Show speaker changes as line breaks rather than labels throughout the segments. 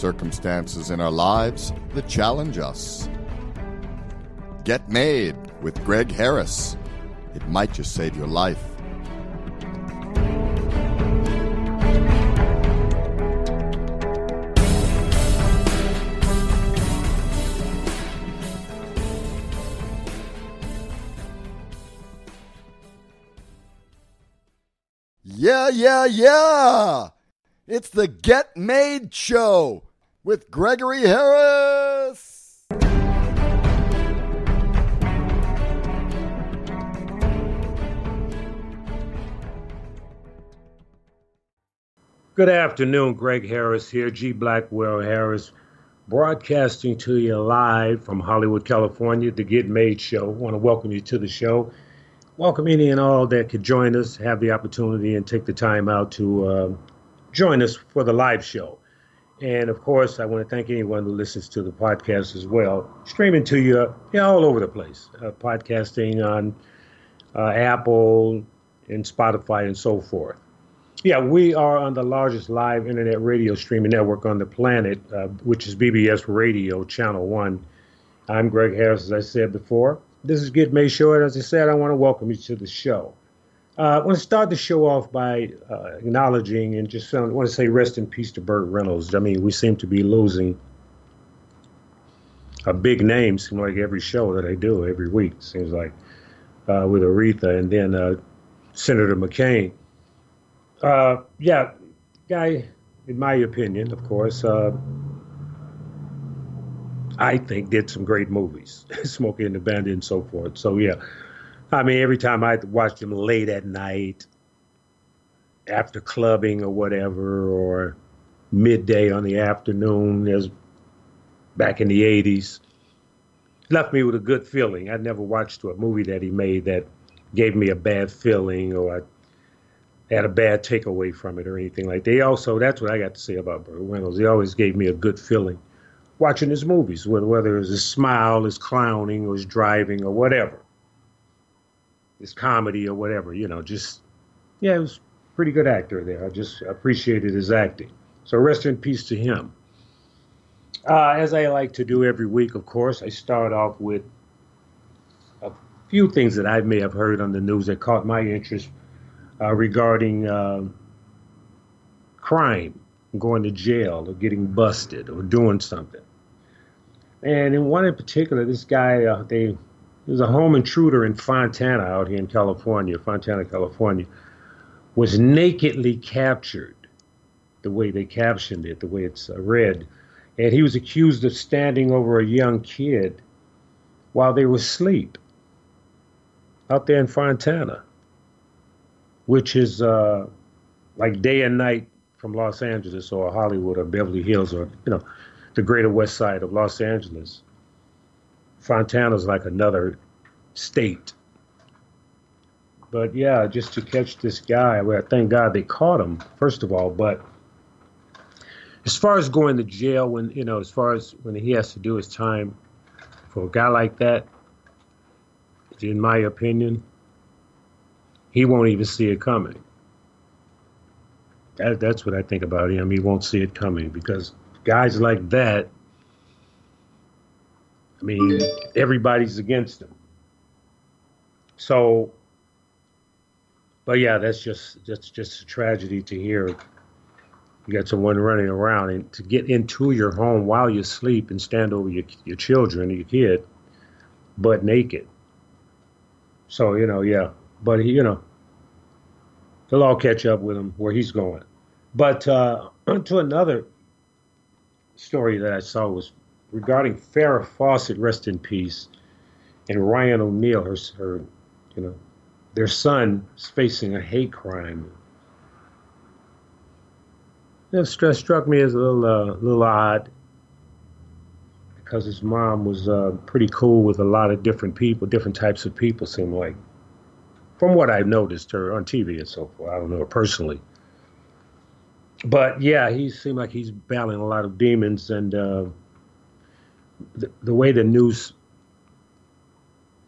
Circumstances in our lives that challenge us. Get Made with Greg Harris. It might just save your life. Yeah, yeah, yeah! It's the Get Made Show with Gregory Harris.
Good afternoon, Greg Harris here, G. Blackwell Harris, broadcasting to you live from Hollywood, California, the Get Made Show. I want to welcome you to the show. Welcome any and all that could join us, have the opportunity, and take the time out to uh, join us for the live show. And of course, I want to thank anyone who listens to the podcast as well, streaming to you, know, all over the place, uh, podcasting on uh, Apple and Spotify and so forth. Yeah, we are on the largest live internet radio streaming network on the planet, uh, which is BBS Radio Channel 1. I'm Greg Harris, as I said before. This is Get Show, and as I said, I want to welcome you to the show. Uh, I want to start the show off by uh, acknowledging and just I want to say rest in peace to Burt Reynolds. I mean, we seem to be losing a big name, seems like every show that I do every week, seems like, uh, with Aretha and then Senator McCain. Yeah, guy, in my opinion, of course, uh, I think did some great movies, Smokey and the Bandit and so forth. So yeah, I mean, every time I watched him late at night, after clubbing or whatever, or midday on the afternoon, as back in the '80s, left me with a good feeling. I never watched a movie that he made that gave me a bad feeling or I had a bad takeaway from it or anything like that. Also, that's what I got to say about Burt Reynolds. He always gave me a good feeling watching his movies, whether it was his smile, his clowning, or his driving, or whatever, his comedy or whatever. You know, just yeah, he was a pretty good actor there. I just appreciated his acting. So rest in peace to him. Uh, as I like to do every week, of course, I start off with a few things that I may have heard on the news that caught my interest uh, regarding uh, crime, going to jail, or getting busted, or doing something. And in one in particular, this guy, uh, they was a home intruder in Fontana out here in California, Fontana, California, was nakedly captured, the way they captioned it, the way it's uh, read. And he was accused of standing over a young kid while they were asleep out there in Fontana which is uh, like day and night from Los Angeles or Hollywood or Beverly Hills or you know the greater west side of Los Angeles. Fontana's like another state. But yeah, just to catch this guy, well, thank God they caught him first of all. But as far as going to jail, when you know, as far as when he has to do his time, for a guy like that, in my opinion, he won't even see it coming. That, that's what I think about him. He won't see it coming because guys like that, I mean, everybody's against him. So, but yeah, that's just that's just a tragedy to hear. You got someone running around and to get into your home while you sleep and stand over your your children, your kid, butt naked. So you know, yeah, but you know, they'll all catch up with him where he's going. But uh, to another story that I saw was regarding Farrah Fawcett, rest in peace, and Ryan O'Neal, her, her, you know, their son is facing a hate crime. It struck me as a little, uh, little odd because his mom was uh, pretty cool with a lot of different people, different types of people, seemed like from what I've noticed her on TV and so forth. I don't know her personally. But yeah, he seemed like he's battling a lot of demons, and uh, the, way the news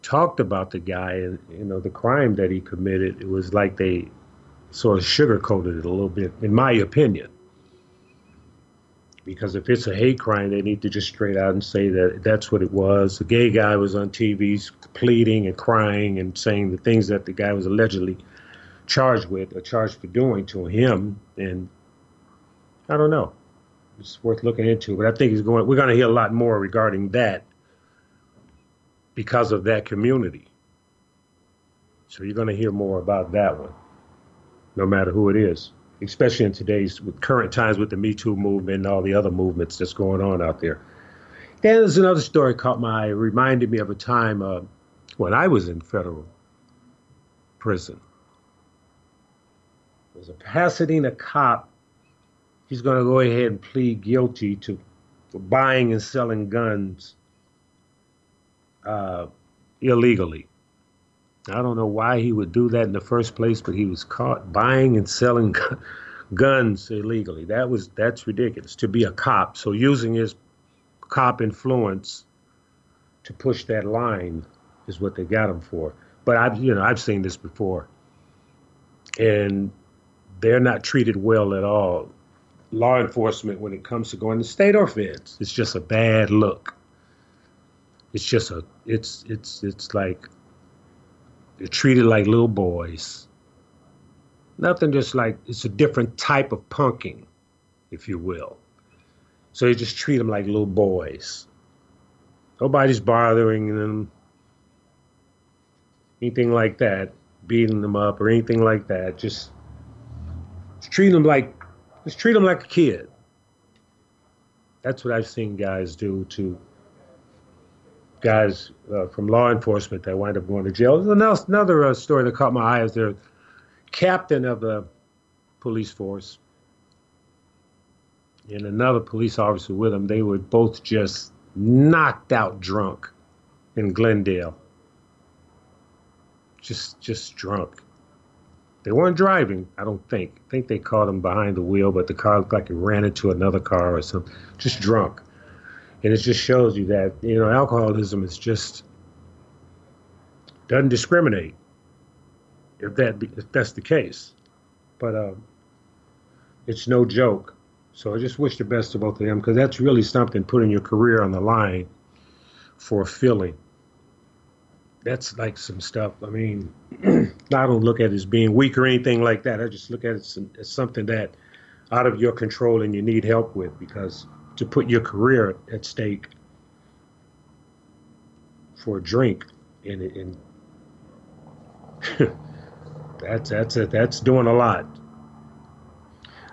talked about the guy and you know the crime that he committed, it was like they sort of sugarcoated it a little bit, in my opinion. because if it's a hate crime, they need to just straight out and say that that's what it was. The gay guy was on TV pleading and crying and saying the things that the guy was allegedly charged with or charged for doing to him. And I don't know. It's worth looking into. But I think he's going. We're going to hear a lot more regarding that because of that community. So you're going to hear more about that one, no matter who it is especially in today's with current times with the Me Too movement and all the other movements that's going on out there. Then there's another story caught my eye. Reminded me of a time uh, when I was in federal prison. There's a Pasadena cop. He's going to go ahead and plead guilty to buying and selling guns uh, illegally. I don't know why he would do that in the first place, but he was caught buying and selling guns illegally. That was that's ridiculous to be a cop. So using his cop influence to push that line is what they got him for. But I've you know I've seen this before, and they're not treated well at all. Law enforcement when it comes to going to state or feds, it's just a bad look. It's just a it's it's it's like they're treated like little boys. Nothing just like it's a different type of punking, if you will. So you just treat them like little boys. Nobody's bothering them, anything like that, beating them up or anything like that. Just, treat them like, just treat them like a kid. That's what I've seen guys do to guys uh, from law enforcement that wind up going to jail. There's another uh, story that caught my eye is the captain of the police force and another police officer with him. They were both just knocked out drunk in Glendale. Just just drunk. They weren't driving, I don't think. I think they caught him behind the wheel, but the car looked like it ran into another car or something. Just drunk and it just shows you that you know alcoholism is just doesn't discriminate if that if that's the case but um, it's no joke so i just wish the best to both of them because that's really something putting your career on the line for a feeling that's like some stuff i mean i don't look at it as being weak or anything like that. I just look at it as something that out of your control and you need help with because to put your career at stake for a drink and, and that's that's it that's doing a lot.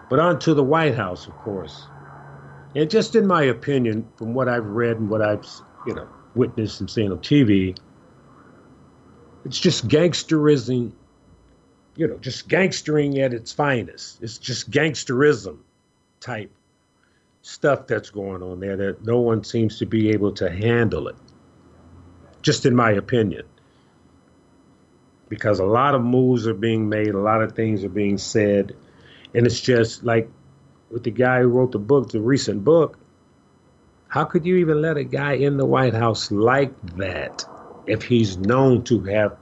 But on to the white house of course. And just in my opinion from what i've read and what i've you know witnessed and seen on tv it's just gangsterism you know just gangstering at its finest it's just gangsterism type stuff that's going on there that no one seems to be able to handle it. Just in my opinion. Because a lot of moves are being made, a lot of things are being said, and it's just like with the guy who wrote the book, the recent book, how could you even let a guy in the White House like that if he's known to have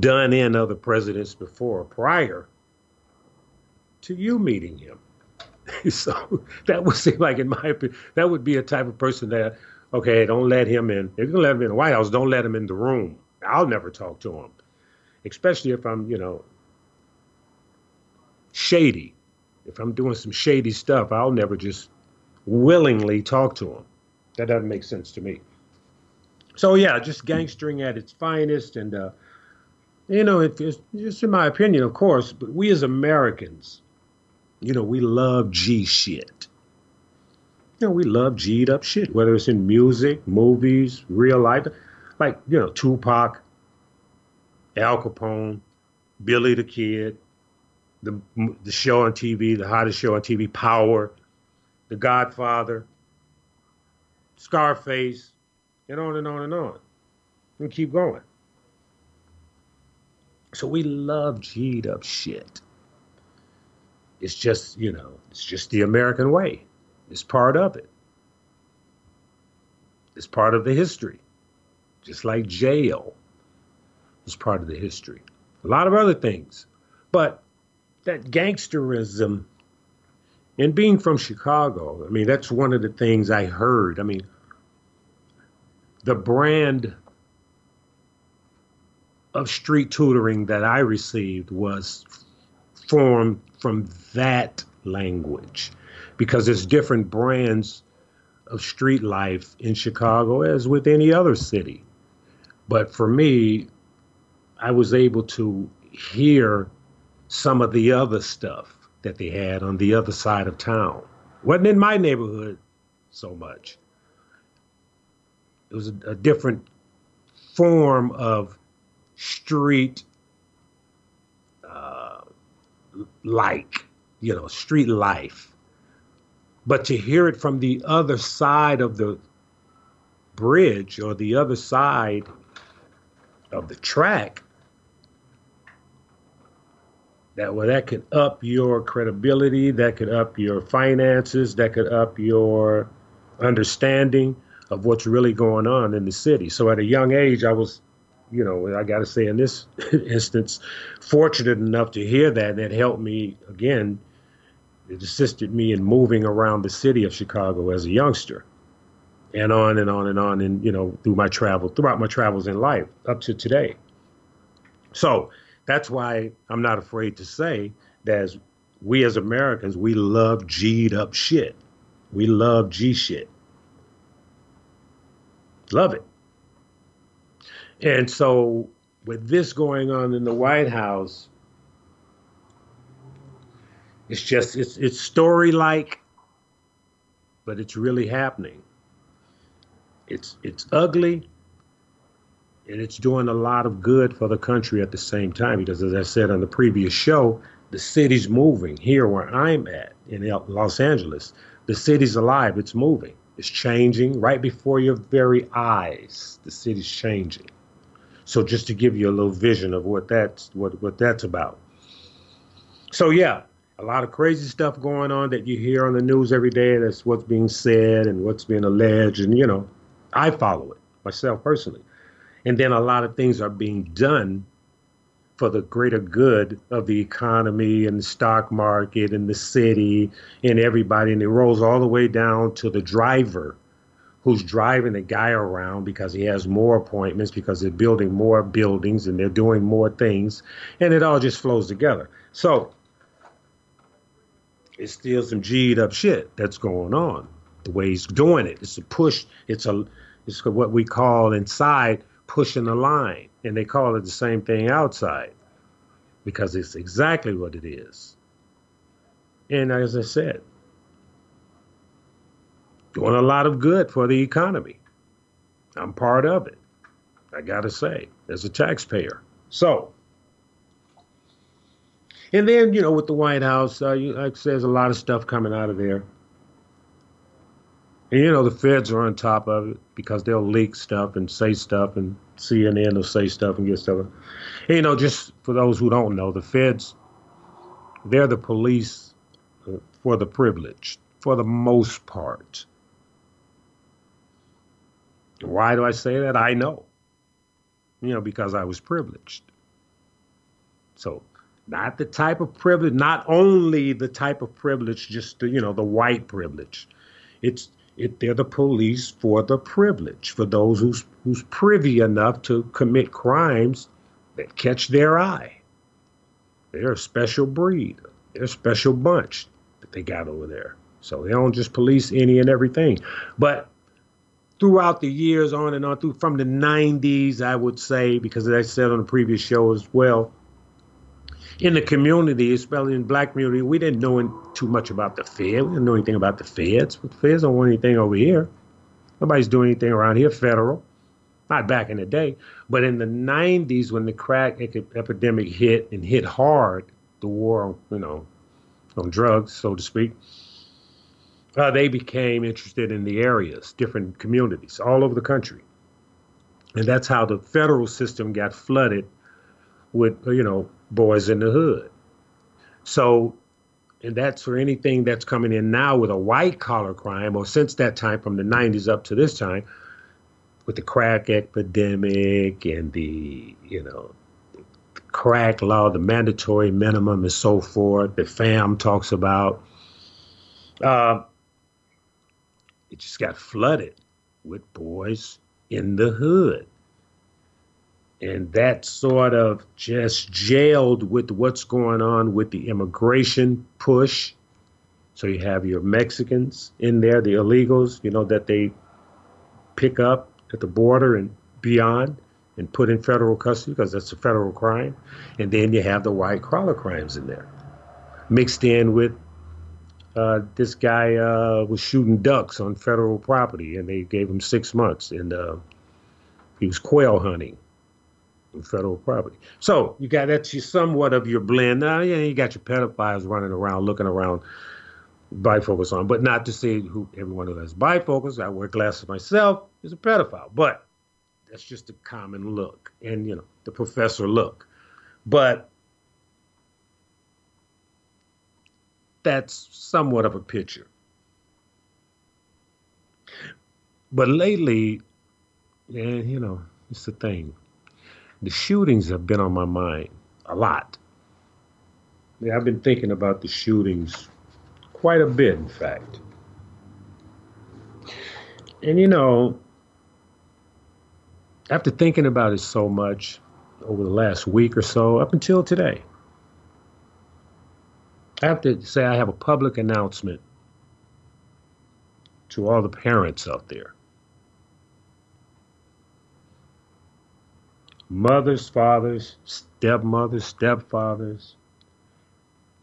done in other presidents before, prior to you meeting him? so that would seem like, in my opinion, that would be a type of person that, okay, don't let him in. If you're gonna let him in the White House, don't let him in the room. I'll never talk to him, especially if I'm, you know, shady. If I'm doing some shady stuff, I'll never just willingly talk to him. That doesn't make sense to me. So yeah, just gangstering at its finest, and uh, you know, it's just in my opinion, of course. But we as Americans, you know, we love G shit. You know, we love G'd up shit, whether it's in music, movies, real life. Like, you know, Tupac, Al Capone, Billy the Kid, the, the show on TV, the hottest show on TV, Power, The Godfather, Scarface, and on and on and on. And keep going. So we love G'd up shit. It's just, you know, it's just the American way. It's part of it. It's part of the history. Just like jail is part of the history. A lot of other things. But that gangsterism And being from Chicago, I mean, that's one of the things I heard. I mean, the brand of street tutoring that I received was formed from that language because there's different brands of street life in Chicago as with any other city. But for me, I was able to hear some of the other stuff that they had on the other side of town. Wasn't in my neighborhood so much. It was a, a different form of street uh, like, you know, street life. But to hear it from the other side of the bridge or the other side of the track, that well, that could up your credibility, that could up your finances, that could up your understanding of what's really going on in the city. So at a young age, I was, you know, I got to say in this instance, fortunate enough to hear that. That helped me again. It assisted me in moving around the city of Chicago as a youngster, and on and on and on, and you know, through my travel, throughout my travels in life up to today. So that's why I'm not afraid to say that as we as Americans, we love G'd up shit. We love G shit. Love it. And so, with this going on in the White House, it's just it's it's story like, but it's really happening. It's it's ugly, and it's doing a lot of good for the country at the same time. Because as I said on the previous show, the city's moving here where I'm at in Los Angeles. The city's alive. It's moving. It's changing right before your very eyes. The city's changing. So just to give you a little vision of what that's what, what that's about. So yeah, a lot of crazy stuff going on that you hear on the news every day. That's what's being said and what's being alleged, and you know, I follow it myself personally. And then a lot of things are being done for the greater good of the economy and the stock market and the city and everybody. And it rolls all the way down to the driver who's driving the guy around because he has more appointments, because they're building more buildings and they're doing more things. And it all just flows together. So it's still some G'd up shit that's going on. The way he's doing it. It's a push, it's a it's what we call inside pushing the line. And they call it the same thing outside because it's exactly what it is. And as I said, doing a lot of good for the economy. I'm part of it. I got to say, as a taxpayer. So, and then, you know, with the White House, uh, you, like there's a lot of stuff coming out of there. And, you know, the feds are on top of it because they'll leak stuff and say stuff, and CNN will say stuff and get stuff. And, you know, just for those who don't know, the feds, they're the police uh, for the privileged, for the most part. Why do I say that? I know. You know, because I was privileged. So, not the type of privilege, not only the type of privilege, just the, you know, the white privilege. It's it, they're the police for the privilege, for those who's who's privy enough to commit crimes that catch their eye. They're a special breed. They're a special bunch that they got over there. So they don't just police any and everything. But throughout the years, on and on through from the 90s, I would say, because as I said on the previous show as well, in the community, especially in black community, we didn't know too much about the Fed. We didn't know anything about the feds. The feds don't want anything over here. Nobody's doing anything around here federal. Not back in the day, but in the 90s when the crack epidemic hit and hit hard, the war, you know, on drugs, so to speak, uh, they became interested in the areas, different communities all over the country. And that's how the federal system got flooded with, you know, boys in the hood. So, and that's for anything that's coming in now with a white collar crime, or since that time from the 90s up to this time, with the crack epidemic and the, you know, crack law, the mandatory minimum and so forth, the FAMM talks about. Uh, it just got flooded with boys in the hood. And that sort of just jailed with what's going on with the immigration push. So you have your Mexicans in there, the illegals, you know, that they pick up at the border and beyond and put in federal custody because that's a federal crime. And then you have the white collar crimes in there, mixed in with uh, this guy uh, was shooting ducks on federal property, and they gave him six months, and uh, he was quail hunting federal property. So you got that's somewhat of your blend. Now, yeah, you got your pedophiles running around, looking around, bifocals on, but not to say who everyone who has bifocals. I wear glasses myself is a pedophile, but that's just a common look, and you know the professor look, but that's somewhat of a picture. But lately, and you know, it's the thing. The shootings have been on my mind a lot. Yeah, I've been thinking about the shootings quite a bit, in fact. And you know, after thinking about it so much over the last week or so, up until today, I have to say I have a public announcement to all the parents out there. Mothers, fathers, stepmothers, stepfathers,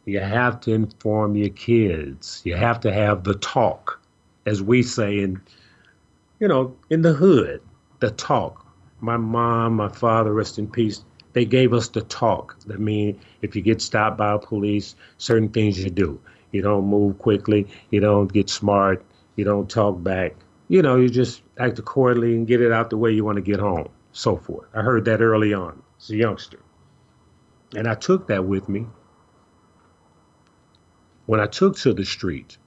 you have to inform your kids. You have to have the talk, as we say in, you know, in the hood, the talk. My mom, my father, rest in peace, they gave us the talk. I mean, if you get stopped by police, certain things you do. You don't move quickly. You don't get smart. You don't talk back. You know, you just act accordingly and get it out the way you want to get home, so forth. I heard that early on as a youngster. And I took that with me when I took to the street.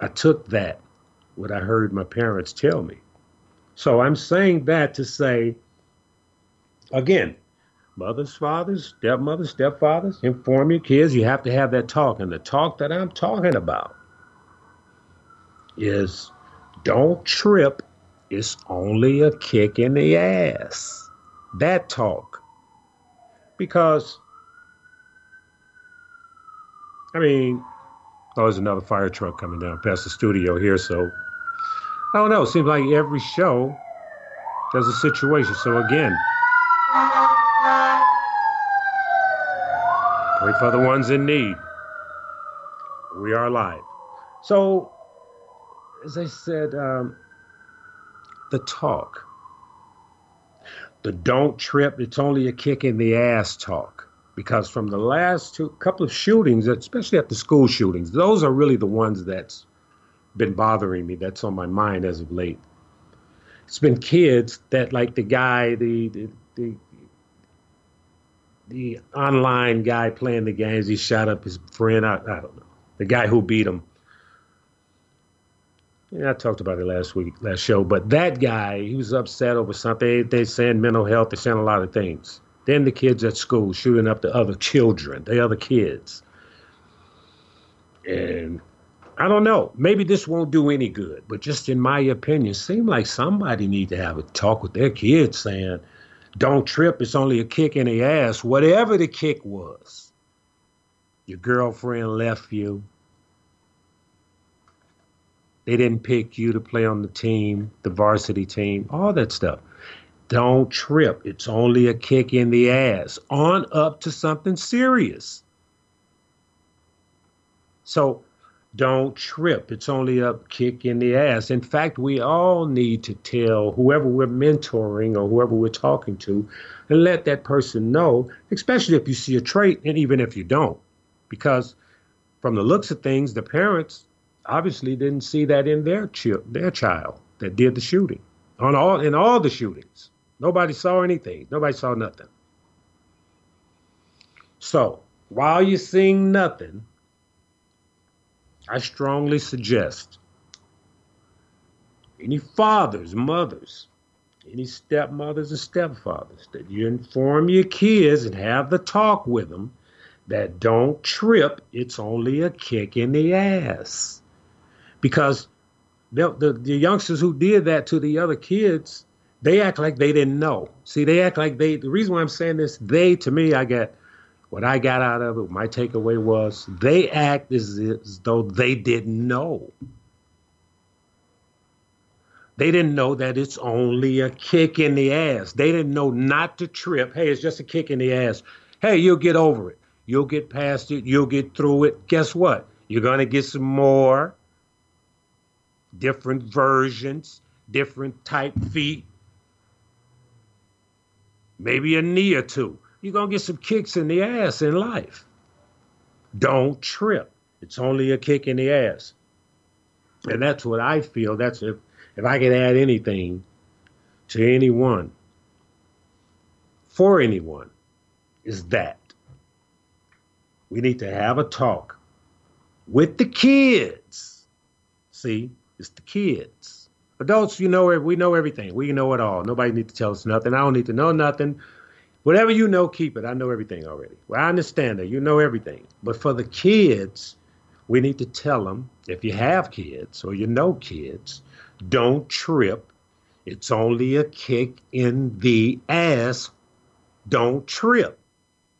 I took that, what I heard my parents tell me. So I'm saying that to say Again, mothers, fathers, stepmothers, stepfathers, inform your kids. You have to have that talk. And the talk that I'm talking about is don't trip. It's only a kick in the ass. That talk. Because, I mean, oh, there's another fire truck coming down past the studio here. So, I don't know. It seems like every show there's a situation. So, again, Pray for the ones in need. We are live. So, as I said, um, the talk, the don't trip, it's only a kick in the ass talk. Because from the last two couple of shootings, especially at the school shootings, those are really the ones that's been bothering me. That's on my mind as of late. It's been kids that, like the guy, the, the the the online guy playing the games. He shot up his friend. I, I don't know the guy who beat him. I talked about it last week, last show. But that guy, he was upset over something. They, they saying mental health. They're saying a lot of things. Then the kids at school shooting up the other children, the other kids. And I don't know. Maybe this won't do any good. But just in my opinion, seem like somebody need to have a talk with their kids saying – don't trip, it's only a kick in the ass. Whatever the kick was, your girlfriend left you. They didn't pick you to play on the team, the varsity team, all that stuff. Don't trip. It's only a kick in the ass. On up to something serious. So don't trip. It's only a kick in the ass. In fact, we all need to tell whoever we're mentoring or whoever we're talking to and let that person know, especially if you see a trait and even if you don't. Because from the looks of things, the parents obviously didn't see that in their chi- their child that did the shooting. On all in all the shootings. Nobody saw anything. Nobody saw nothing. So while you're seeing nothing, I strongly suggest any fathers, mothers, any stepmothers or stepfathers that you inform your kids and have the talk with them that don't trip, it's only a kick in the ass. Because the, the, the youngsters who did that to the other kids, they act like they didn't know. See, they act like they, the reason why I'm saying this, they, to me, I get, what I got out of it, my takeaway was they act as, as though they didn't know. They didn't know that it's only a kick in the ass. They didn't know not to trip. Hey, it's just a kick in the ass. Hey, you'll get over it. You'll get past it. You'll get through it. Guess what? You're going to get some more different versions, different type feet, maybe a knee or two. You're going to get some kicks in the ass in life. Don't trip. It's only a kick in the ass. And that's what I feel. That's if, if I could add anything to anyone, for anyone, is that we need to have a talk with the kids. See, it's the kids. Adults, you know, we know everything. We know it all. Nobody needs to tell us nothing. I don't need to know nothing. Whatever you know, keep it. I know everything already. Well, I understand that. You know everything. But for the kids, we need to tell them if you have kids or you know kids, don't trip. It's only a kick in the ass. Don't trip.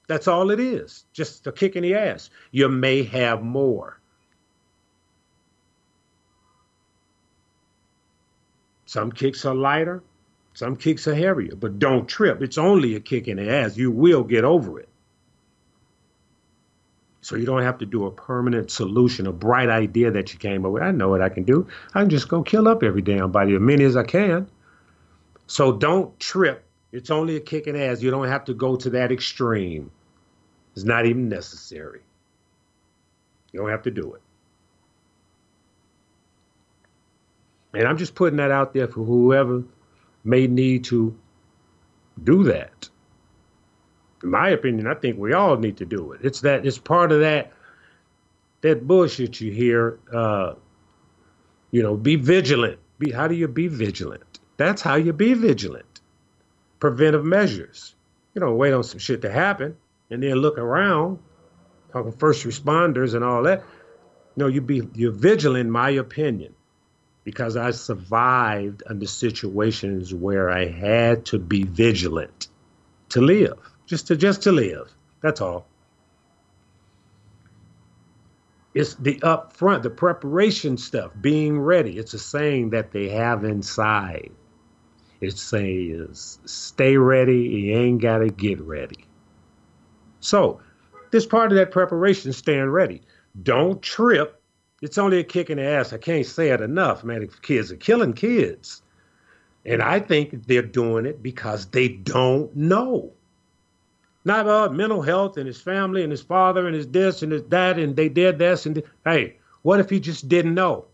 That's all it is. Just a kick in the ass. You may have more. Some kicks are lighter, some kicks are heavier, but don't trip. It's only a kick in the ass. You will get over it. So you don't have to do a permanent solution, a bright idea that you came up with. I know what I can do. I can just go kill up every damn body, as many as I can. So don't trip. It's only a kick in the ass. You don't have to go to that extreme. It's not even necessary. You don't have to do it. And I'm just putting that out there for whoever may need to do that. In my opinion, I think we all need to do it. It's that it's part of that that bullshit you hear. Uh, you know, be vigilant. Be how do you be vigilant? That's how you be vigilant. Preventive measures. You don't wait on some shit to happen and then look around, talking first responders and all that. No, you be you're vigilant, in my opinion, because I survived under situations where I had to be vigilant to live, just to just to live. That's all. It's the upfront, the preparation stuff, being ready. It's a saying that they have inside. It says, stay ready, you ain't gotta get ready. So, this part of that preparation, staying ready. Don't trip. It's only a kick in the ass. I can't say it enough, man. Kids are killing kids. And I think they're doing it because they don't know. Not about mental health and his family and his father and his this and his that and they did this and hey, what if he just didn't know?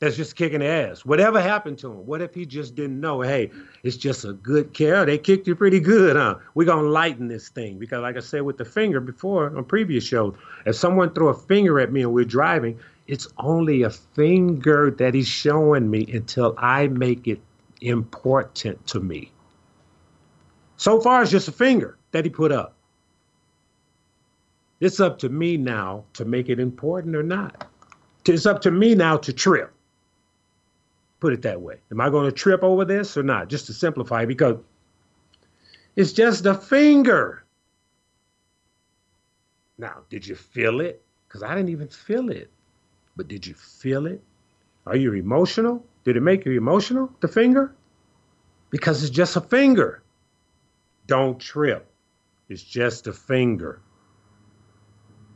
That's just kicking ass. Whatever happened to him? What if he just didn't know? Hey, it's just a good care. They kicked you pretty good, huh? We're gonna lighten this thing because, like I said with the finger before on previous shows, if someone throw a finger at me and we're driving, it's only a finger that he's showing me until I make it important to me. So far, it's just a finger that he put up. It's up to me now to make it important or not. It's up to me now to trip. Put it that way. Am I going to trip over this or not? Just to simplify, because it's just a finger. Now, did you feel it? Because I didn't even feel it. But did you feel it? Are you emotional? Did it make you emotional, the finger? Because it's just a finger. Don't trip. It's just a finger.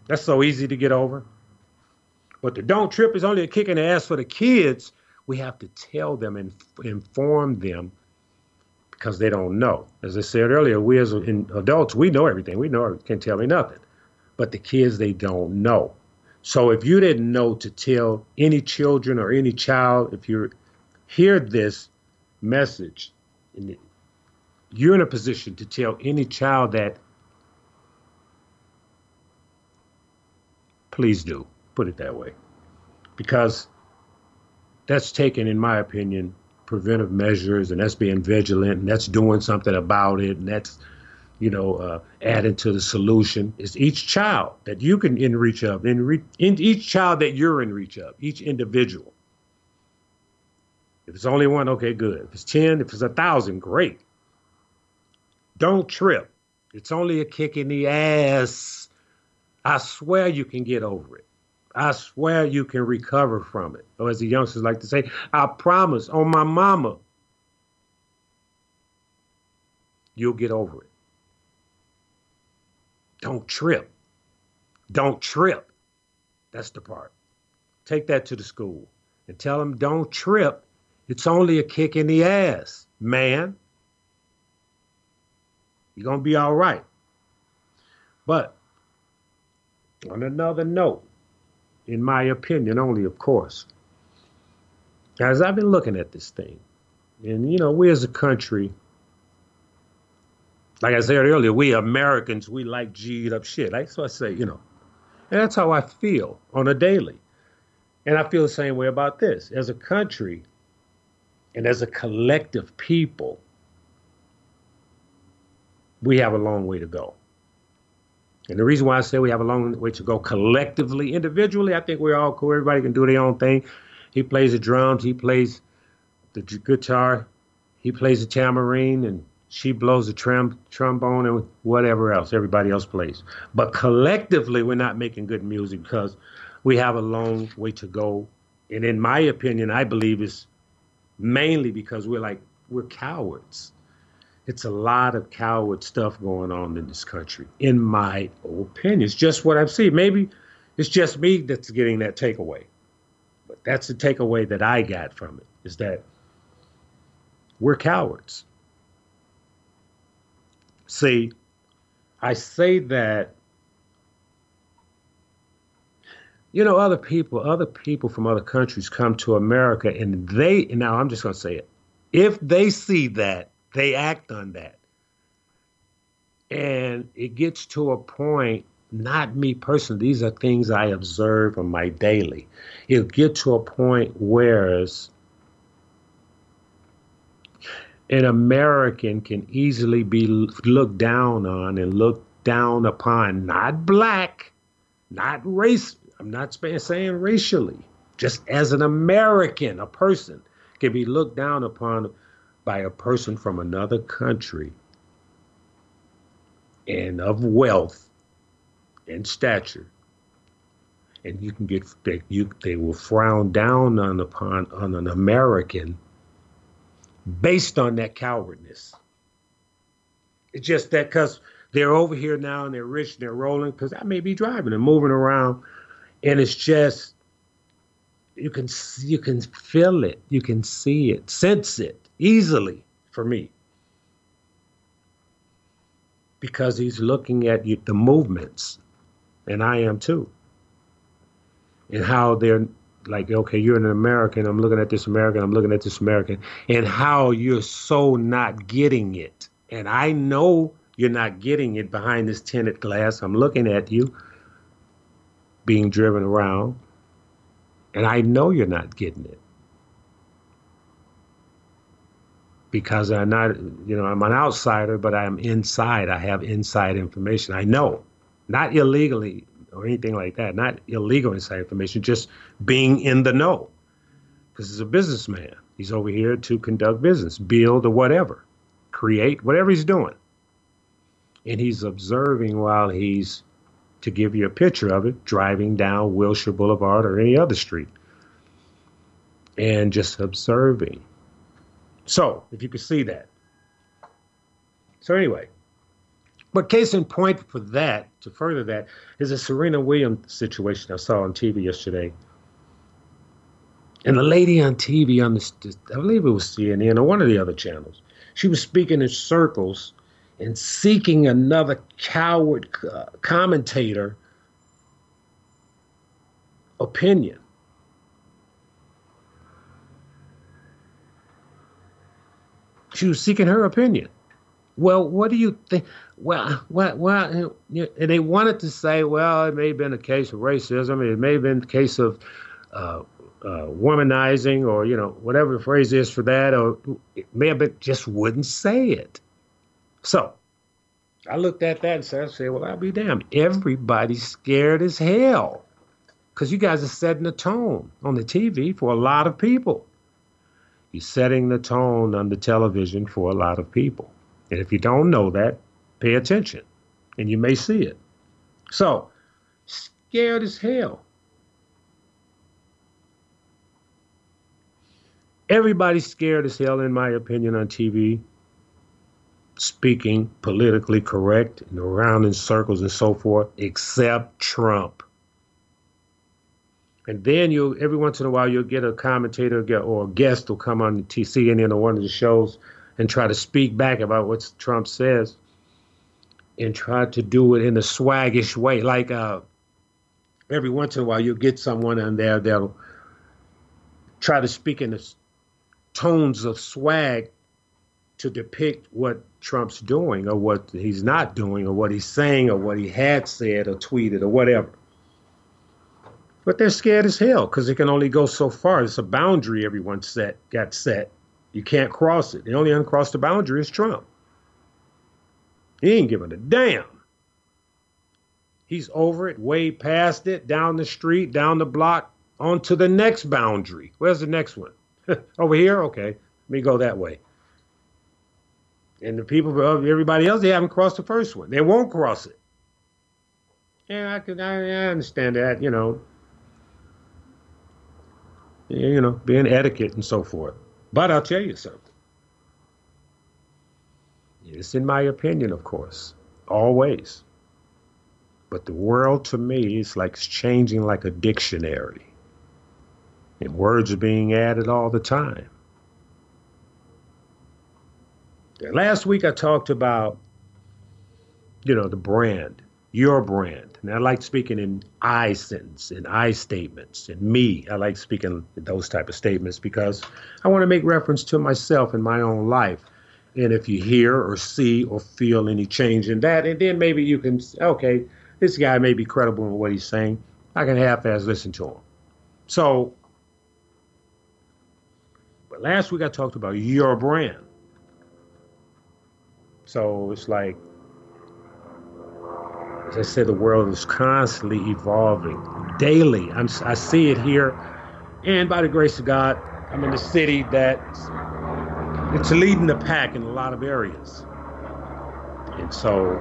That's so easy to get over. But the don't trip is only a kick in the ass for the kids we have to tell them and inform them because they don't know. As I said earlier, we as adults, we know everything. We know can tell me nothing. But the kids, they don't know. So if you didn't know to tell any children or any child, if you hear this message, you're in a position to tell any child that, please do. Put it that way. Because that's taking, in my opinion, preventive measures and that's being vigilant and that's doing something about it and that's you know, uh, adding to the solution is each child that you can in reach of, in, re- in each child that you're in reach of, each individual. If it's only one, okay, good. If it's 10, if it's a thousand, great. Don't trip. It's only a kick in the ass. I swear you can get over it. I swear you can recover from it. Or as the youngsters like to say, I promise on my mama, you'll get over it. Don't trip. Don't trip. That's the part. Take that to the school and tell them don't trip. It's only a kick in the ass, man. You're going to be all right. But on another note, in my opinion only, of course, as I've been looking at this thing, and you know, we as a country, like I said earlier, we Americans, we like G'd up shit. Like so I say, you know. And that's how I feel on a daily. And I feel the same way about this. As a country and as a collective people, we have a long way to go. And the reason why I say we have a long way to go collectively, individually, I think we're all cool. Everybody can do their own thing. He plays the drums, he plays the guitar, he plays the tambourine, and she blows the trom- trombone and whatever else everybody else plays. But collectively, we're not making good music because we have a long way to go. And in my opinion, I believe it's mainly because we're like, we're cowards it's a lot of coward stuff going on in this country, in my opinion. It's just what I've seen. Maybe it's just me that's getting that takeaway. But that's the takeaway that I got from it is that we're cowards. See, I say that you know other people other people from other countries come to america and they now i'm just going to say it if they see that they act on that. And it gets to a point, not me personally, these are things I observe on my daily. It'll get to a point where an American can easily be looked down on and looked down upon, not black, not race. I'm not saying racially, just as an American, a person can be looked down upon by a person from another country and of wealth and stature and you can get they, you, they will frown down on upon on an American based on that cowardness. It's just that because they're over here now and they're rich and they're rolling because I may be driving and moving around, and it's just you can you can feel it, you can see it, sense it, easily for me because he's looking at the movements, and I am too, and how they're like, okay, you're an American. I'm looking at this American. I'm looking at this American, and how you're so not getting it. And I know you're not getting it behind this tinted glass. I'm looking at you being driven around, and I know you're not getting it. Because I'm not, you know, I'm an outsider, but I'm inside. I have inside information. I know, not illegally or anything like that, not illegal inside information, just being in the know. Because he's a businessman. He's over here to conduct business, build or whatever, create whatever he's doing. And he's observing while he's, to give you a picture of it, driving down Wilshire Boulevard or any other street. And just observing so, if you could see that. So, anyway, but case in point for that, to further that, is a Serena Williams situation I saw on TV yesterday. And the lady on TV on the, I believe it was CNN or one of the other channels, she was speaking in circles and seeking another coward uh, commentator opinion. She was seeking her opinion. Well, what do you think? Well, well, well, and they wanted to say, well, it may have been a case of racism. It may have been a case of uh, uh, womanizing, or you know, whatever the phrase is for that, or it may have been just wouldn't say it. So, I looked at that and said, I said, well, I'll be damned. Everybody's scared as hell because you guys are setting the tone on the TV for a lot of people. You're setting the tone on the television for a lot of people. And if you don't know that, pay attention and you may see it. So, scared as hell. Everybody's scared as hell, in my opinion, on TV, speaking politically correct and around in circles and so forth, except Trump. And then you every once in a while you'll get a commentator or a guest will come on the CNN or one of the shows and try to speak back about what Trump says and try to do it in a swaggish way. Like uh, every once in a while you'll get someone on there that'll try to speak in the tones of swag to depict what Trump's doing or what he's not doing or what he's saying or what he had said or tweeted or whatever. But they're scared as hell because it can only go so far. It's a boundary everyone set got set. You can't cross it. The only uncrossed the boundary is Trump. He ain't giving a damn. He's over it, way past it, down the street, down the block, on to the next boundary. Where's the next one? Over here? Okay. Let me go that way. And the people, everybody else, they haven't crossed the first one. They won't cross it. Yeah, I can, I, I understand that, you know, you know, being etiquette and so forth. But I'll tell you something. It's in my opinion, of course, always. But the world to me is like it's changing like a dictionary. And words are being added all the time. Last week I talked about, you know, the brand, your brand. And I like speaking in I sentence, in I statements, in me. I like speaking those type of statements because I want to make reference to myself in my own life. And if you hear or see or feel any change in that, and then maybe you can, okay, this guy may be credible in what he's saying. I can half-ass listen to him. So but last week I talked about your brand. So it's like, I said, the world is constantly evolving daily. I'm, I see it here. And by the grace of God, I'm in a city that it's leading the pack in a lot of areas. And so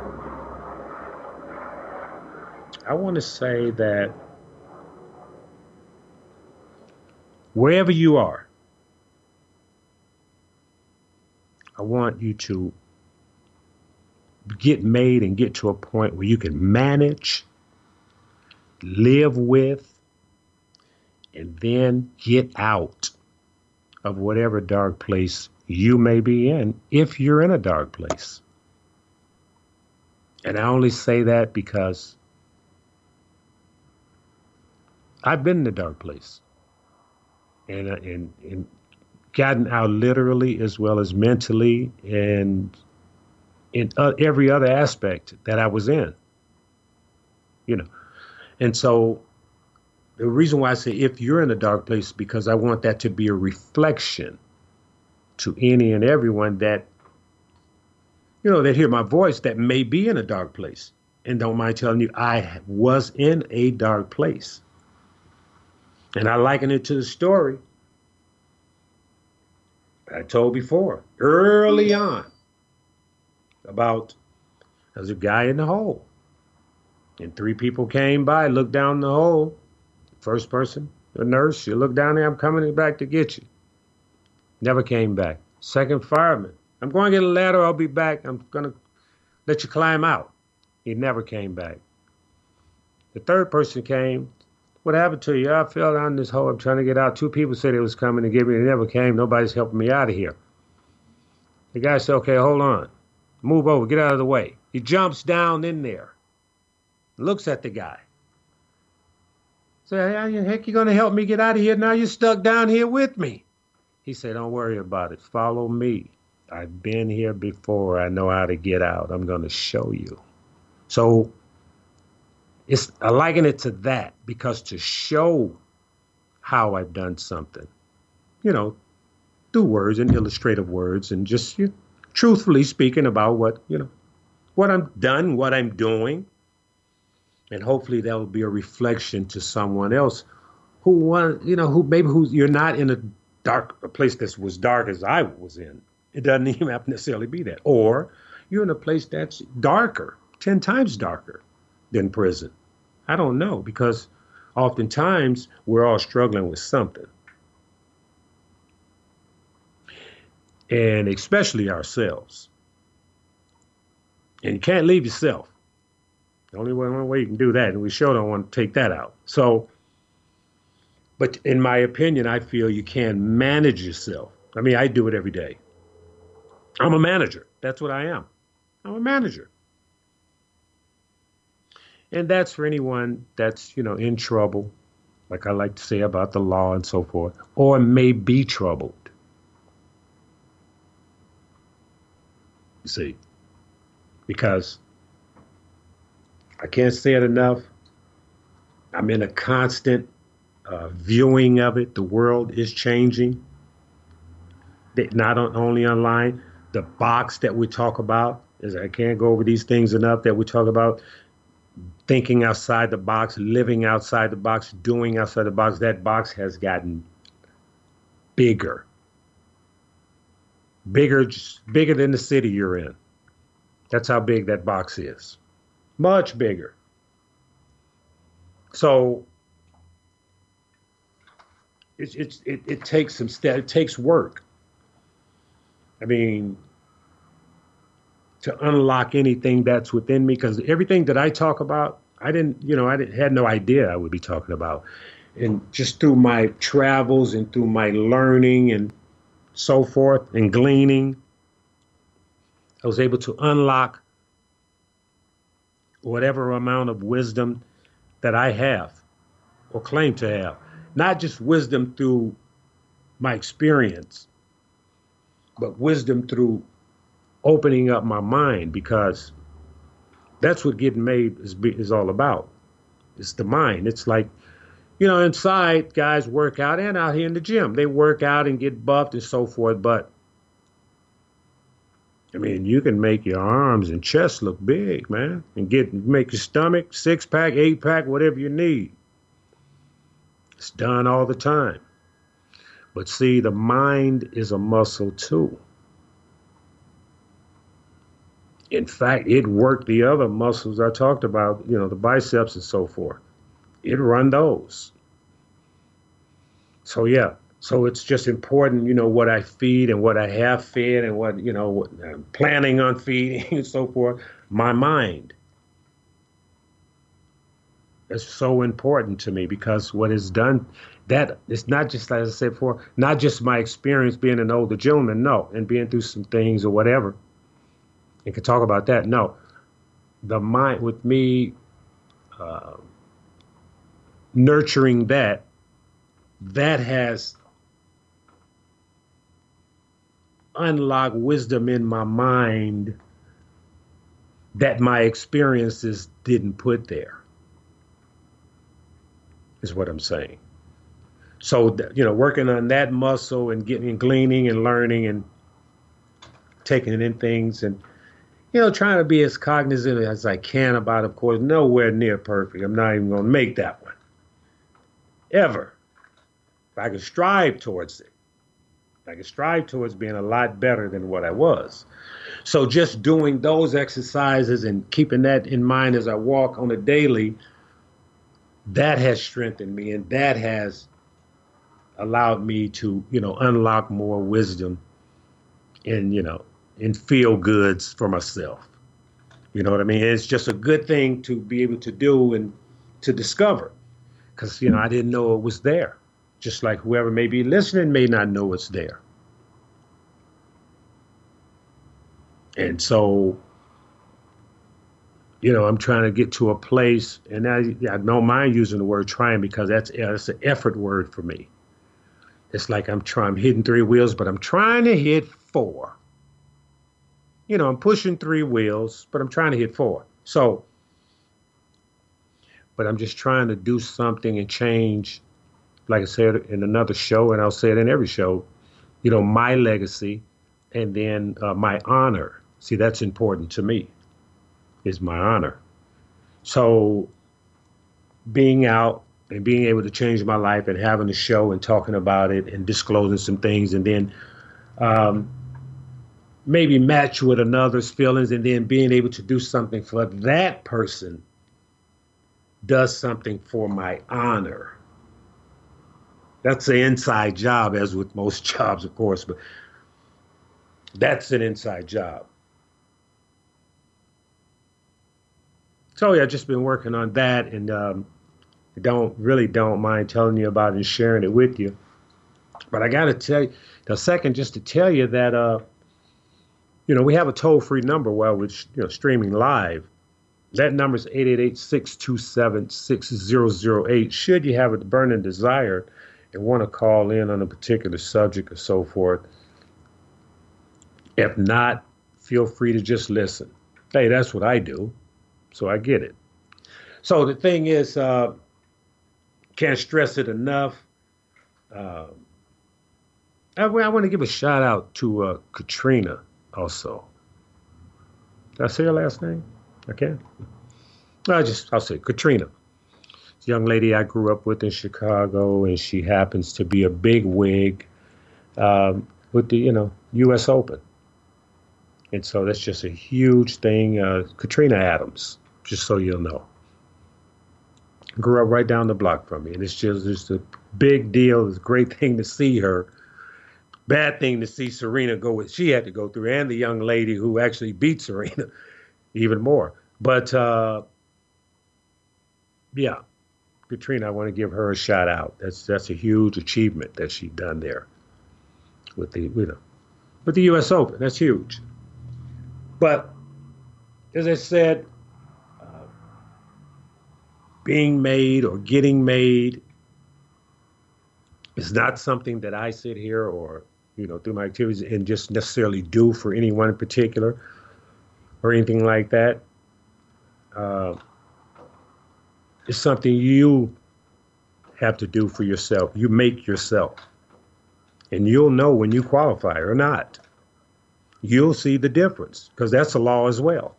I want to say that wherever you are, I want you to get made and get to a point where you can manage, live with, and then get out of whatever dark place you may be in if you're in a dark place. And I only say that because I've been in a dark place. And, uh, and, and gotten out literally as well as mentally and in uh, every other aspect that I was in. You know, and so the reason why I say if you're in a dark place because I want that to be a reflection to any and everyone that you know that hear my voice that may be in a dark place and don't mind telling you I was in a dark place. And I liken it to the story I told before, early on, about there's a guy in the hole. And three people came by, looked down the hole. First person, the nurse, she looked down there, I'm coming back to get you. Never came back. Second fireman, I'm going to get a ladder, I'll be back. I'm going to let you climb out. He never came back. The third person came, what happened to you? I fell down this hole. I'm trying to get out. Two people said they was coming to get me. They never came. Nobody's helping me out of here. The guy said, okay, hold on. Move over. Get out of the way. He jumps down in there. Looks at the guy. Say, how the heck you to help me get out of here? Now you're stuck down here with me. He said, don't worry about it. Follow me. I've been here before. I know how to get out. I'm to show you. So it's I liken it to that because to show how I've done something, you know, through words and illustrative words and just you truthfully speaking about what you know what I'm done, what I'm doing, and hopefully that will be a reflection to someone else who want, you know, who maybe who you're not in a dark a place that was dark as I was in. It doesn't even have to necessarily be that, or you're in a place that's darker, ten times darker than prison. I don't know because oftentimes we're all struggling with something. And especially ourselves. And you can't leave yourself. The only way, way you can do that, and we sure don't want to take that out. So, but in my opinion, I feel you can manage yourself. I mean, I do it every day. I'm a manager. That's what I am. I'm a manager. And that's for anyone that's, you know, in trouble, like I like to say about the law and so forth, or may be troubled. See, because I can't say it enough. I'm in a constant uh, viewing of it. The world is changing. Not only online, the box that we talk about is I can't go over these things enough that we talk about thinking outside the box, living outside the box, doing outside the box, that box has gotten bigger. Bigger, bigger than the city you're in. That's how big that box is. Much bigger. So it's, it's, it, it takes some step, it takes work. I mean, to unlock anything that's within me because everything that I talk about, I didn't, you know, I didn't, had no idea I would be talking about. And just through my travels and through my learning and so forth and gleaning, I was able to unlock whatever amount of wisdom that I have or claim to have. Not just wisdom through my experience, but wisdom through opening up my mind because that's what getting made is, is all about. It's the mind. It's like, you know, inside guys work out and out here in the gym. They work out and get buffed and so forth, but I mean, you can make your arms and chest look big, man, and get make your stomach six pack, eight pack, whatever you need. It's done all the time. But see, the mind is a muscle too. In fact, it worked the other muscles I talked about, you know, the biceps and so forth. It run those. So yeah, so it's just important, you know, what I feed and what I have fed and what, you know, what I'm planning on feeding and so forth. My mind. It's so important to me because what is done, that it's not just, as I said before, not just my experience being an older gentleman, no, and being through some things or whatever and can talk about that. No, the mind with me uh, nurturing that, that has unlocked wisdom in my mind that my experiences didn't put there. Is what I'm saying. So you know, working on that muscle and getting and gleaning and learning and taking in things and you know, trying to be as cognizant as I can about, of course, nowhere near perfect. I'm not even going to make that. Ever. If I could strive towards it, I could strive towards being a lot better than what I was. So just doing those exercises and keeping that in mind as I walk on a daily, that has strengthened me and that has allowed me to, you know, unlock more wisdom and, you know, and feel goods for myself. You know what I mean? It's just a good thing to be able to do and to discover because, you know, I didn't know it was there. Just like whoever may be listening may not know it's there. And so, you know, I'm trying to get to a place, and I, I don't mind using the word trying because that's, that's an effort word for me. It's like I'm trying, I'm hitting three wheels, but I'm trying to hit four you know, I'm pushing three wheels, but I'm trying to hit four. So, but I'm just trying to do something and change, like I said in another show, and I'll say it in every show, you know, my legacy and then uh, my honor. See, that's important to me. is my honor. So being out and being able to change my life and having a show and talking about it and disclosing some things and then um, maybe match with another's feelings and then being able to do something for that person does something for my honor. That's an inside job, as with most jobs, of course, but that's an inside job. So yeah, I've just been working on that, and um, don't really don't mind telling you about it and sharing it with you. But I got to tell you, the second, just to tell you that, uh, you know, we have a toll free number while we're you know streaming live. That number is 888-627-6008. Should you have a burning desire and want to call in on a particular subject or so forth, if not, feel free to just listen. Hey, that's what I do, so I get it. So the thing is, uh, can't stress it enough. Uh, I, I want to give a shout out to uh, Katrina also. Did I say her last name? Can. I just I'll say Katrina. A young lady I grew up with in Chicago, and she happens to be a big wig um, with the you know U.S. Open, and so that's just a huge thing. Uh, Katrina Adams, just so you'll know grew up right down the block from me, and it's just just a big deal. It's a great thing to see her. Bad thing to see Serena go with she had to go through, and the young lady who actually beat Serena even more. But uh, yeah, Katrina, I want to give her a shout out. That's that's a huge achievement that she done there with the you know with the U.S. Open. That's huge. But as I said, being made or getting made is not something that I sit here or you know through my activities and just necessarily do for anyone in particular or anything like that. Uh, it's something you have to do for yourself. You make yourself, and you'll know when you qualify or not. You'll see the difference because that's a law as well.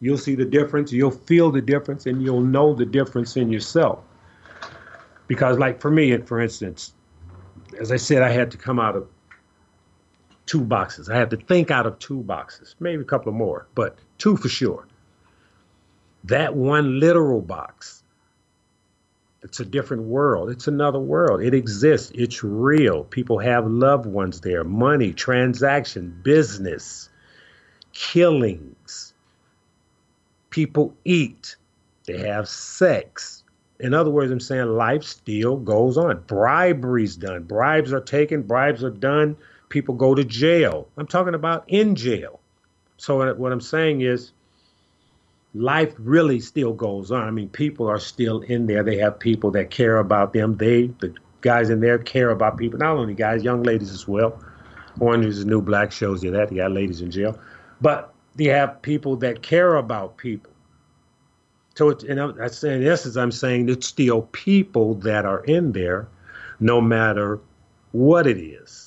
You'll see the difference, you'll feel the difference, and you'll know the difference in yourself. Because, like for me, for instance, as I said, I had to come out of two boxes. I had to think out of two boxes, maybe a couple more, but two for sure. That one literal box, it's a different world. It's another world. It exists. It's real. People have loved ones there, money, transaction, business, killings, people eat, they have sex. In other words, I'm saying life still goes on. Bribery's done. Bribes are taken, bribes are done. People go to jail. I'm talking about in jail. So, what I'm saying is, life really still goes on. I mean, people are still in there. They have people that care about them. They, the guys in there, care about people. Not only guys, young ladies as well. Orange is the New Black shows you that. You got ladies in jail. But you have people that care about people. So it's, and I'm, in essence, I'm saying it's still people that are in there, no matter what it is,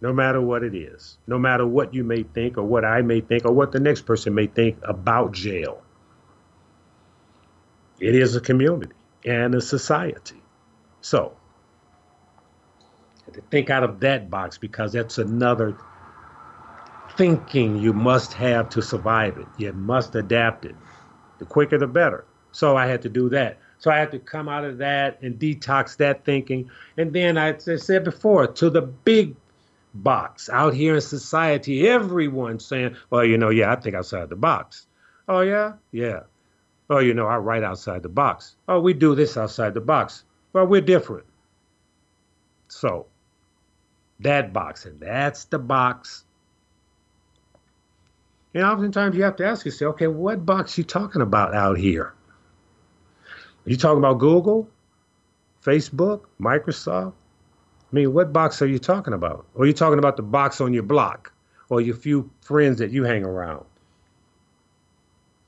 no matter what it is, no matter what you may think or what I may think or what the next person may think about jail. It is a community and a society. So, to think out of that box because that's another thinking you must have to survive it. You must adapt it. The quicker, the better. So I had to do that. So I had to come out of that and detox that thinking. And then I said before, to the big box out here in society, everyone's saying, well, you know, yeah, I think outside the box. Oh, yeah? Yeah. Oh, you know, I write outside the box. Oh, we do this outside the box. Well, we're different. So, that box, and that's the box and oftentimes you have to ask yourself, okay, what box you talking about out here? Are you talking about Google, Facebook, Microsoft? I mean, what box are you talking about? Or are you talking about the box on your block or your few friends that you hang around?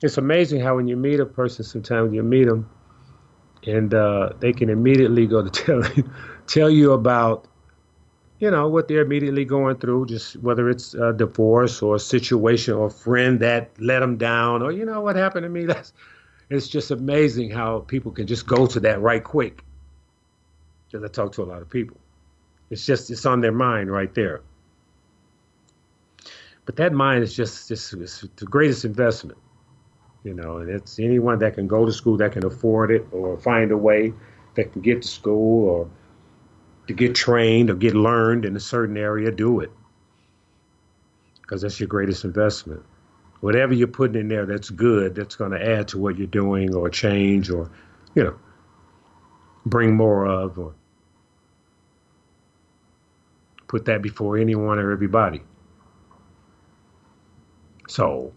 It's amazing how when you meet a person, sometimes you meet them and uh, they can immediately go to tell you, tell you about you know, what they're immediately going through, just whether it's a divorce or a situation or a friend that let them down or, you know, what happened to me. That's, it's just amazing how people can just go to that right quick. Because I talk to a lot of people. It's just, it's on their mind right there. But that mind is just, just the greatest investment, you know, and it's anyone that can go to school that can afford it or find a way that can get to school or to get trained or get learned in a certain area, do it. Because that's your greatest investment. Whatever you're putting in there that's good, that's going to add to what you're doing or change or, you know, bring more of or put that before anyone or everybody. So,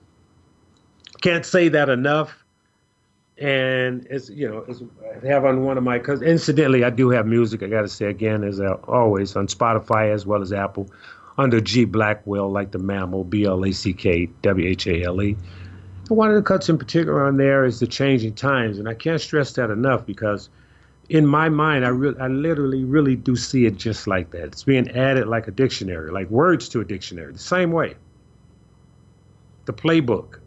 can't say that enough and it's you know it's, I have on one of my because incidentally I do have music I got to say again as uh, always on Spotify as well as Apple under G Blackwhale like the mammal B L A C K W H A L E. One of the cuts in particular on there is the changing times, and I can't stress that enough because in my mind I really I literally really do see it just like that. It's being added like a dictionary, like words to a dictionary, the same way. The playbook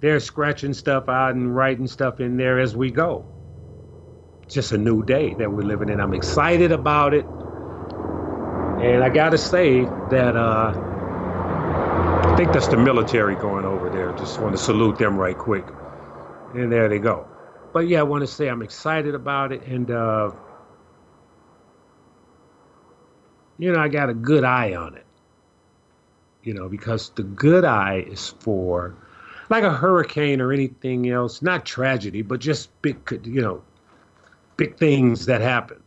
they're scratching stuff out and writing stuff in there as we go. Just a new day that we're living in. I'm excited about it. And I got to say that uh, I think that's the military going over there. Just want to salute them right quick. And there they go. But yeah, I want to say I'm excited about it. And, uh, you know, I got a good eye on it. You know, because the good eye is for like a hurricane or anything else, not tragedy, but just big, you know, big things that happen.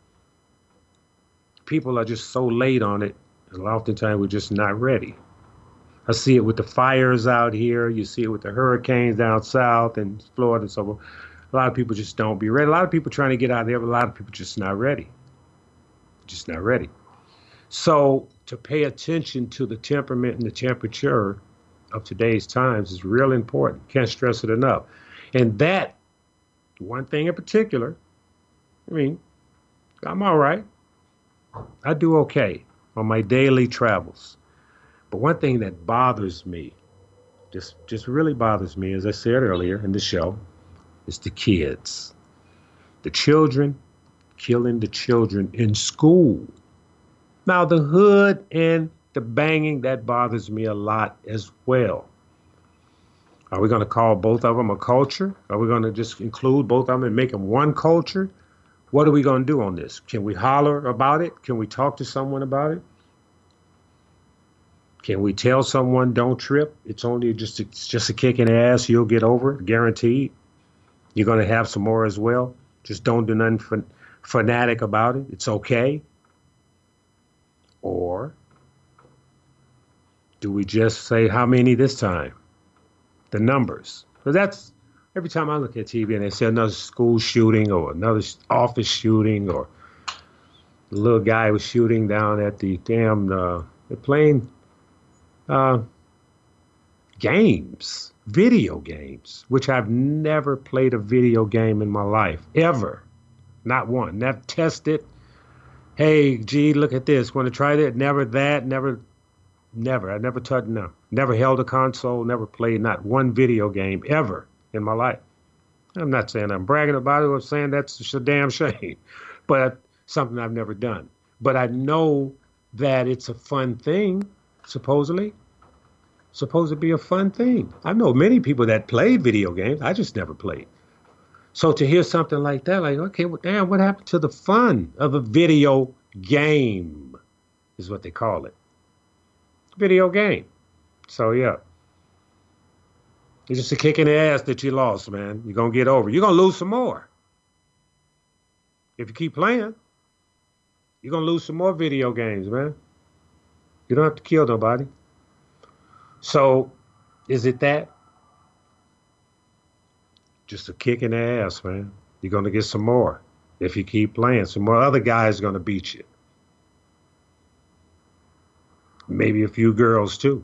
People are just so late on it, and oftentimes we're just not ready. I see it with the fires out here. You see it with the hurricanes down south and Florida and so forth. A lot of people just don't be ready. A lot of people trying to get out there, but a lot of people just not ready. Just not ready. So to pay attention to the temperament and the temperature of today's times is real important. Can't stress it enough. And that one thing in particular, I mean, I'm all right. I do okay on my daily travels. But one thing that bothers me, just just really bothers me, as I said earlier in the show, is the kids. The children killing the children in school. Now the hood and the banging, that bothers me a lot as well. Are we going to call both of them a culture? Are we going to just include both of them and make them one culture? What are we going to do on this? Can we holler about it? Can we talk to someone about it? Can we tell someone don't trip? It's only just a, it's just a kick in the ass. You'll get over it, guaranteed. You're going to have some more as well. Just don't do nothing fanatic about it. It's okay. Or do we just say how many this time? The numbers. Because that's every time I look at TV and they say another school shooting or another office shooting or the little guy was shooting down at the damn uh, they're playing uh, games, video games, which I've never played a video game in my life ever, not one. Never tested. Hey, gee, look at this. Want to try that? Never that. Never Never. I never touched, no. Never held a console, never played not one video game ever in my life. I'm not saying I'm bragging about it or saying that's a damn shame, but something I've never done. But I know that it's a fun thing, supposedly. Supposed to be a fun thing. I know many people that played video games. I just never played. So to hear something like that, like, okay, well, damn, what happened to the fun of a video game? Is what they call it video game. So yeah. It's just a kick in the ass that you lost, man. You're gonna get over. You're gonna lose some more. If you keep playing, you're gonna lose some more video games, man. You don't have to kill nobody. So is it that? Just a kick in the ass, man. You're gonna get some more if you keep playing. Some more other guys are gonna beat you maybe a few girls too.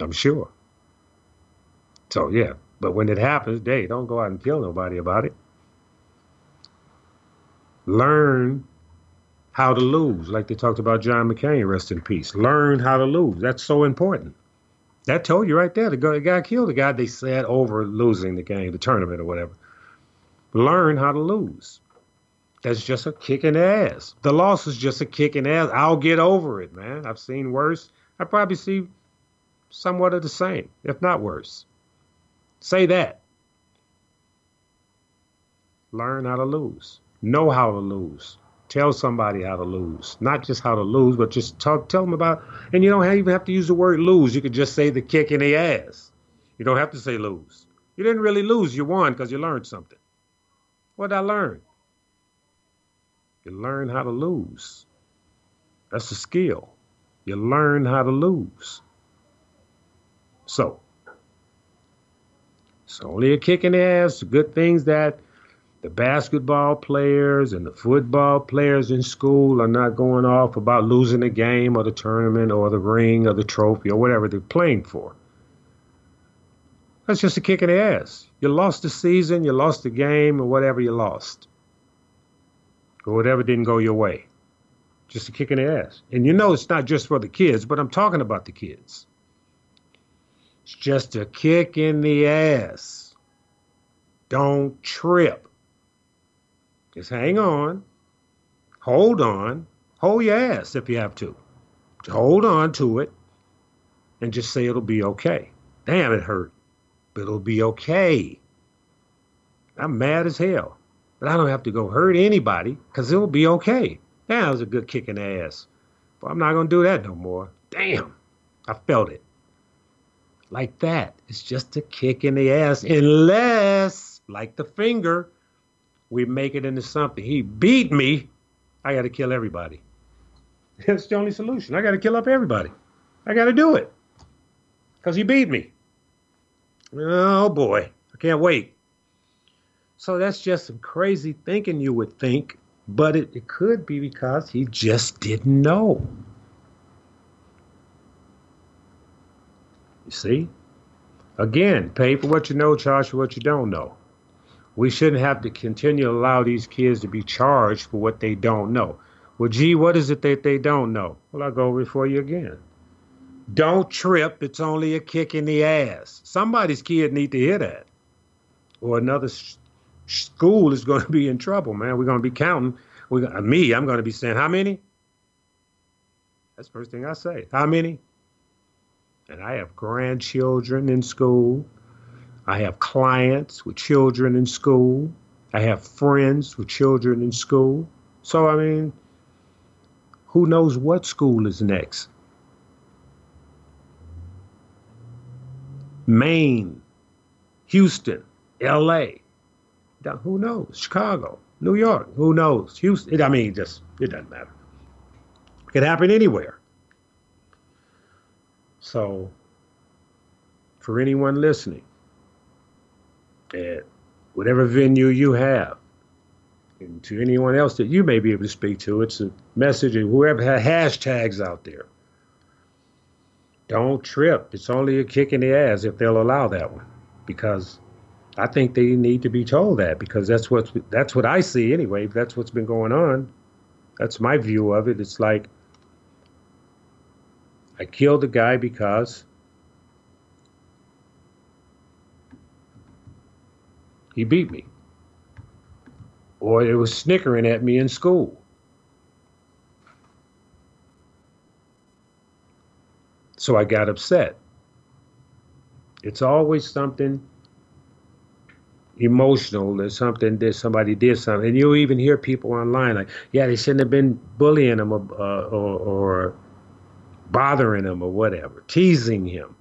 I'm sure. So yeah, but when it happens, hey, don't go out and kill nobody about it. Learn how to lose, like they talked about John McCain, rest in peace. Learn how to lose. That's so important. That told you right there. The guy, killed the guy they said over losing the game, the tournament or whatever. Learn how to lose. That's just a kick in the ass. The loss is just a kick in the ass. I'll get over it, man. I've seen worse. I probably see somewhat of the same, if not worse. Say that. Learn how to lose. Know how to lose. Tell somebody how to lose. Not just how to lose, but just talk, tell them about. And you don't even have to use the word lose. You could just say the kick in the ass. You don't have to say lose. You didn't really lose. You won because you learned something. What did I learn? You learn how to lose. That's a skill. You learn how to lose. So, it's only a kick in the ass. Good things that the basketball players and the football players in school are not going off about losing the game or the tournament or the ring or the trophy or whatever they're playing for. That's just a kick in the ass. You lost the season, you lost the game, or whatever you lost. Or whatever didn't go your way. Just a kick in the ass. And you know it's not just for the kids, but I'm talking about the kids. It's just a kick in the ass. Don't trip. Just hang on. Hold on. Hold your ass if you have to. Just hold on to it and just say it'll be okay. Damn, it hurt. But it'll be okay. I'm mad as hell. But I don't have to go hurt anybody because it'll be okay. Damn, that was a good kick in the ass. But I'm not going to do that no more. Damn, I felt it like that. It's just a kick in the ass, unless, like the finger, we make it into something. He beat me. I got to kill everybody. That's the only solution. I got to kill up everybody. I got to do it because he beat me. Oh boy, I can't wait. So that's just some crazy thinking you would think, but it, it could be because he just didn't know. You see? Again, pay for what you know, charge for what you don't know. We shouldn't have to continue to allow these kids to be charged for what they don't know. Well, gee, what is it that they don't know? Well, I'll go over it for you again. Don't trip. It's only a kick in the ass. Somebody's kid need to hear that. Or another sh- school is going to be in trouble, man. We're going to be counting. We, uh, me, I'm going to be saying, how many? That's the first thing I say. How many? and I have grandchildren in school. I have clients with children in school. I have friends with children in school. So, I mean, who knows what school is next? Maine, Houston, LA. Who knows? Chicago, New York, who knows? Houston, I mean, just, it doesn't matter. It could happen anywhere. So, for anyone listening, at whatever venue you have, and to anyone else that you may be able to speak to, it's a message and whoever has hashtags out there. Don't trip. It's only a kick in the ass if they'll allow that one. Because I think they need to be told that because that's what that's what I see anyway. That's what's been going on. That's my view of it. It's like I killed the guy because he beat me. Or it was snickering at me in school. So I got upset. It's always something emotional. There's something that somebody did something. And you'll even hear people online like, yeah, they shouldn't have been bullying him uh, or, or bothering him or whatever, teasing him.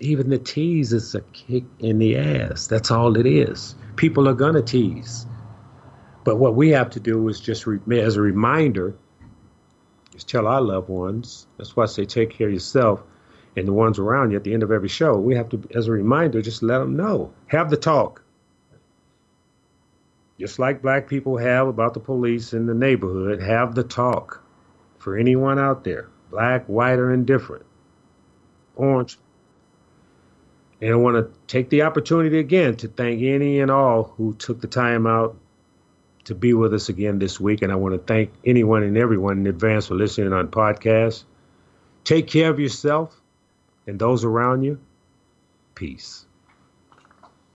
Even the tease is a kick in the ass. That's all it is. People are going to tease. But what we have to do is just, re- as a reminder, is tell our loved ones. That's why I say take care of yourself and the ones around you at the end of every show. We have to, as a reminder, just let them know. Have the talk. Just like black people have about the police in the neighborhood, have the talk for anyone out there, black, white, or indifferent, orange. And I want to take the opportunity again to thank any and all who took the time out to be with us again this week. And I want to thank anyone and everyone in advance for listening on podcast. Take care of yourself and those around you. Peace.